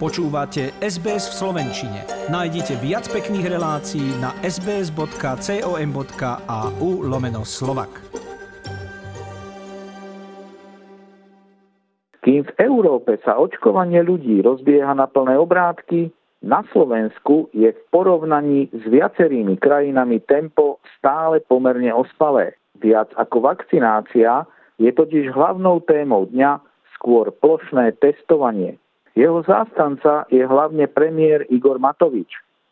Počúvate SBS v Slovenčine. Nájdite viac pekných relácií na sbs.com.au lomeno slovak. Kým v Európe sa očkovanie ľudí rozbieha na plné obrátky, na Slovensku je v porovnaní s viacerými krajinami tempo stále pomerne ospalé. Viac ako vakcinácia je totiž hlavnou témou dňa skôr plošné testovanie. Jeho zástanca je hlavne premiér Igor Matovič.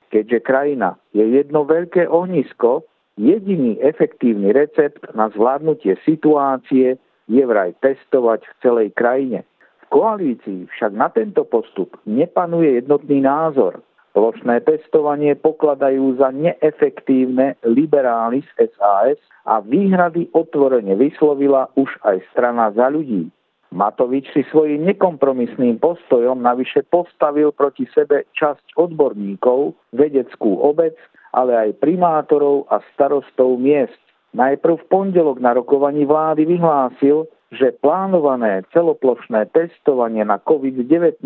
Keďže krajina je jedno veľké ohnisko, jediný efektívny recept na zvládnutie situácie je vraj testovať v celej krajine. V koalícii však na tento postup nepanuje jednotný názor. Plošné testovanie pokladajú za neefektívne liberáli z SAS a výhrady otvorene vyslovila už aj strana za ľudí. Matovič si svojím nekompromisným postojom navyše postavil proti sebe časť odborníkov, vedeckú obec, ale aj primátorov a starostov miest. Najprv v pondelok na rokovaní vlády vyhlásil, že plánované celoplošné testovanie na COVID-19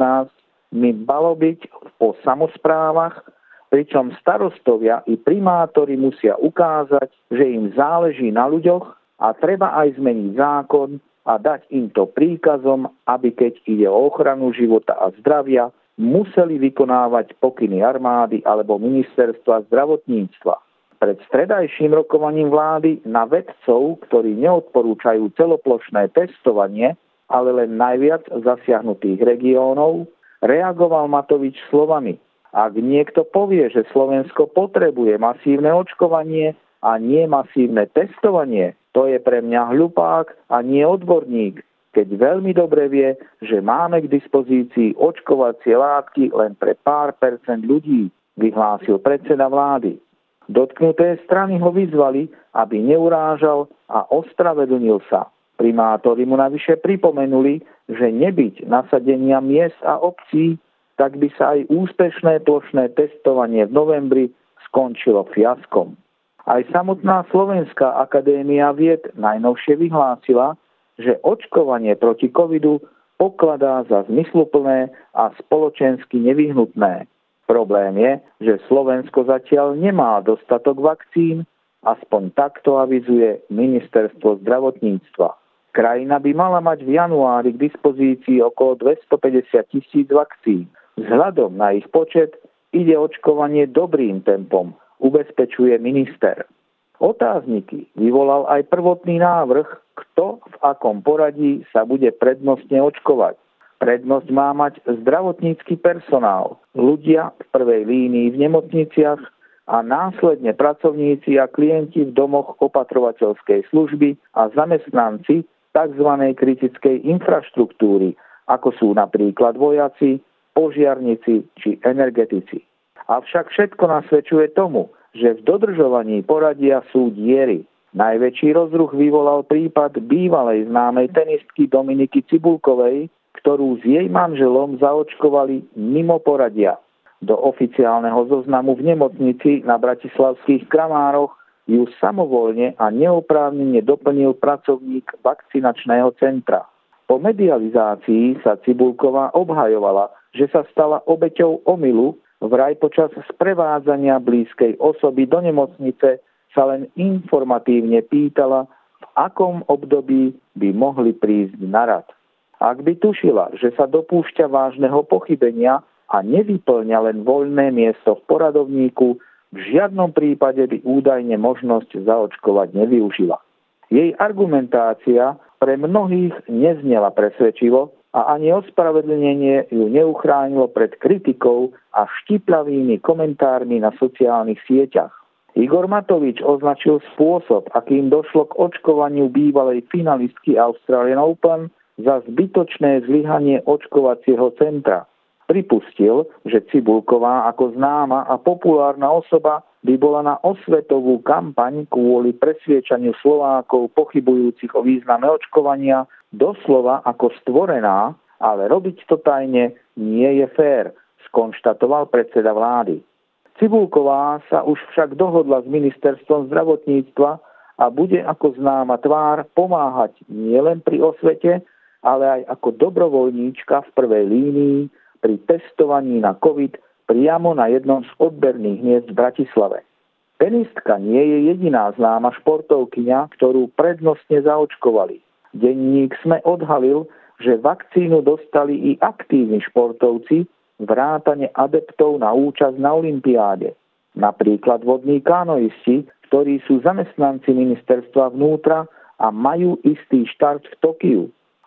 by malo byť po samozprávach, pričom starostovia i primátori musia ukázať, že im záleží na ľuďoch a treba aj zmeniť zákon, a dať im to príkazom, aby keď ide o ochranu života a zdravia, museli vykonávať pokyny armády alebo ministerstva zdravotníctva. Pred stredajším rokovaním vlády na vedcov, ktorí neodporúčajú celoplošné testovanie, ale len najviac zasiahnutých regiónov, reagoval Matovič slovami. Ak niekto povie, že Slovensko potrebuje masívne očkovanie a nie masívne testovanie, to je pre mňa hlupák a nie odborník, keď veľmi dobre vie, že máme k dispozícii očkovacie látky len pre pár percent ľudí, vyhlásil predseda vlády. Dotknuté strany ho vyzvali, aby neurážal a ospravedlnil sa. Primátori mu navyše pripomenuli, že nebyť nasadenia miest a obcí, tak by sa aj úspešné plošné testovanie v novembri skončilo fiaskom. Aj samotná Slovenská akadémia vied najnovšie vyhlásila, že očkovanie proti covidu pokladá za zmysluplné a spoločensky nevyhnutné. Problém je, že Slovensko zatiaľ nemá dostatok vakcín, aspoň takto avizuje ministerstvo zdravotníctva. Krajina by mala mať v januári k dispozícii okolo 250 tisíc vakcín. Vzhľadom na ich počet ide očkovanie dobrým tempom ubezpečuje minister. Otázniky vyvolal aj prvotný návrh, kto v akom poradí sa bude prednostne očkovať. Prednosť má mať zdravotnícky personál, ľudia v prvej línii v nemocniciach a následne pracovníci a klienti v domoch opatrovateľskej služby a zamestnanci tzv. kritickej infraštruktúry, ako sú napríklad vojaci, požiarnici či energetici. Avšak všetko nasvedčuje tomu, že v dodržovaní poradia sú diery. Najväčší rozruch vyvolal prípad bývalej známej tenistky Dominiky Cibulkovej, ktorú s jej manželom zaočkovali mimo poradia. Do oficiálneho zoznamu v nemocnici na bratislavských Kramároch ju samovolne a neoprávnene doplnil pracovník vakcinačného centra. Po medializácii sa Cibulková obhajovala, že sa stala obeťou omylu vraj počas sprevádzania blízkej osoby do nemocnice sa len informatívne pýtala, v akom období by mohli prísť na rad. Ak by tušila, že sa dopúšťa vážneho pochybenia a nevyplňa len voľné miesto v poradovníku, v žiadnom prípade by údajne možnosť zaočkovať nevyužila. Jej argumentácia pre mnohých neznela presvedčivo a ani ospravedlnenie ju neuchránilo pred kritikou a štiplavými komentármi na sociálnych sieťach. Igor Matovič označil spôsob, akým došlo k očkovaniu bývalej finalistky Australian Open za zbytočné zlyhanie očkovacieho centra. Pripustil, že Cibulková ako známa a populárna osoba by bola na osvetovú kampaň kvôli presviečaniu Slovákov pochybujúcich o význame očkovania doslova ako stvorená, ale robiť to tajne nie je fér, skonštatoval predseda vlády. Cibulková sa už však dohodla s ministerstvom zdravotníctva a bude ako známa tvár pomáhať nielen pri osvete, ale aj ako dobrovoľníčka v prvej línii pri testovaní na COVID priamo na jednom z odberných miest v Bratislave. Tenistka nie je jediná známa športovkyňa, ktorú prednostne zaočkovali. Denník sme odhalil, že vakcínu dostali i aktívni športovci, vrátane adeptov na účasť na Olympiáde. Napríklad vodní kanoisti, ktorí sú zamestnanci ministerstva vnútra a majú istý štart v Tokiu.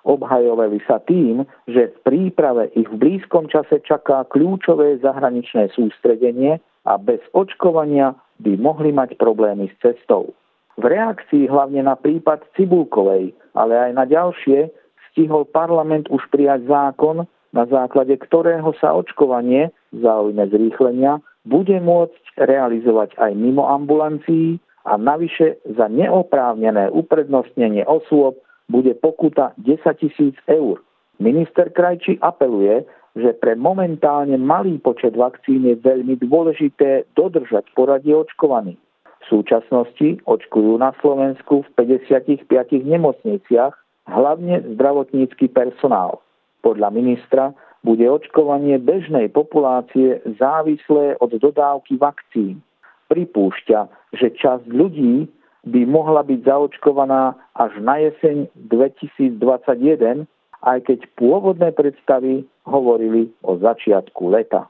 Obhajovali sa tým, že v príprave ich v blízkom čase čaká kľúčové zahraničné sústredenie a bez očkovania by mohli mať problémy s cestou. V reakcii hlavne na prípad Cibulkovej, ale aj na ďalšie, stihol parlament už prijať zákon, na základe ktorého sa očkovanie v záujme zrýchlenia bude môcť realizovať aj mimo ambulancií a navyše za neoprávnené uprednostnenie osôb bude pokuta 10 tisíc eur. Minister Krajči apeluje, že pre momentálne malý počet vakcín je veľmi dôležité dodržať poradie očkovaných. V súčasnosti očkujú na Slovensku v 55 nemocniciach hlavne zdravotnícky personál. Podľa ministra bude očkovanie bežnej populácie závislé od dodávky vakcín. Pripúšťa, že časť ľudí by mohla byť zaočkovaná až na jeseň 2021, aj keď pôvodné predstavy hovorili o začiatku leta.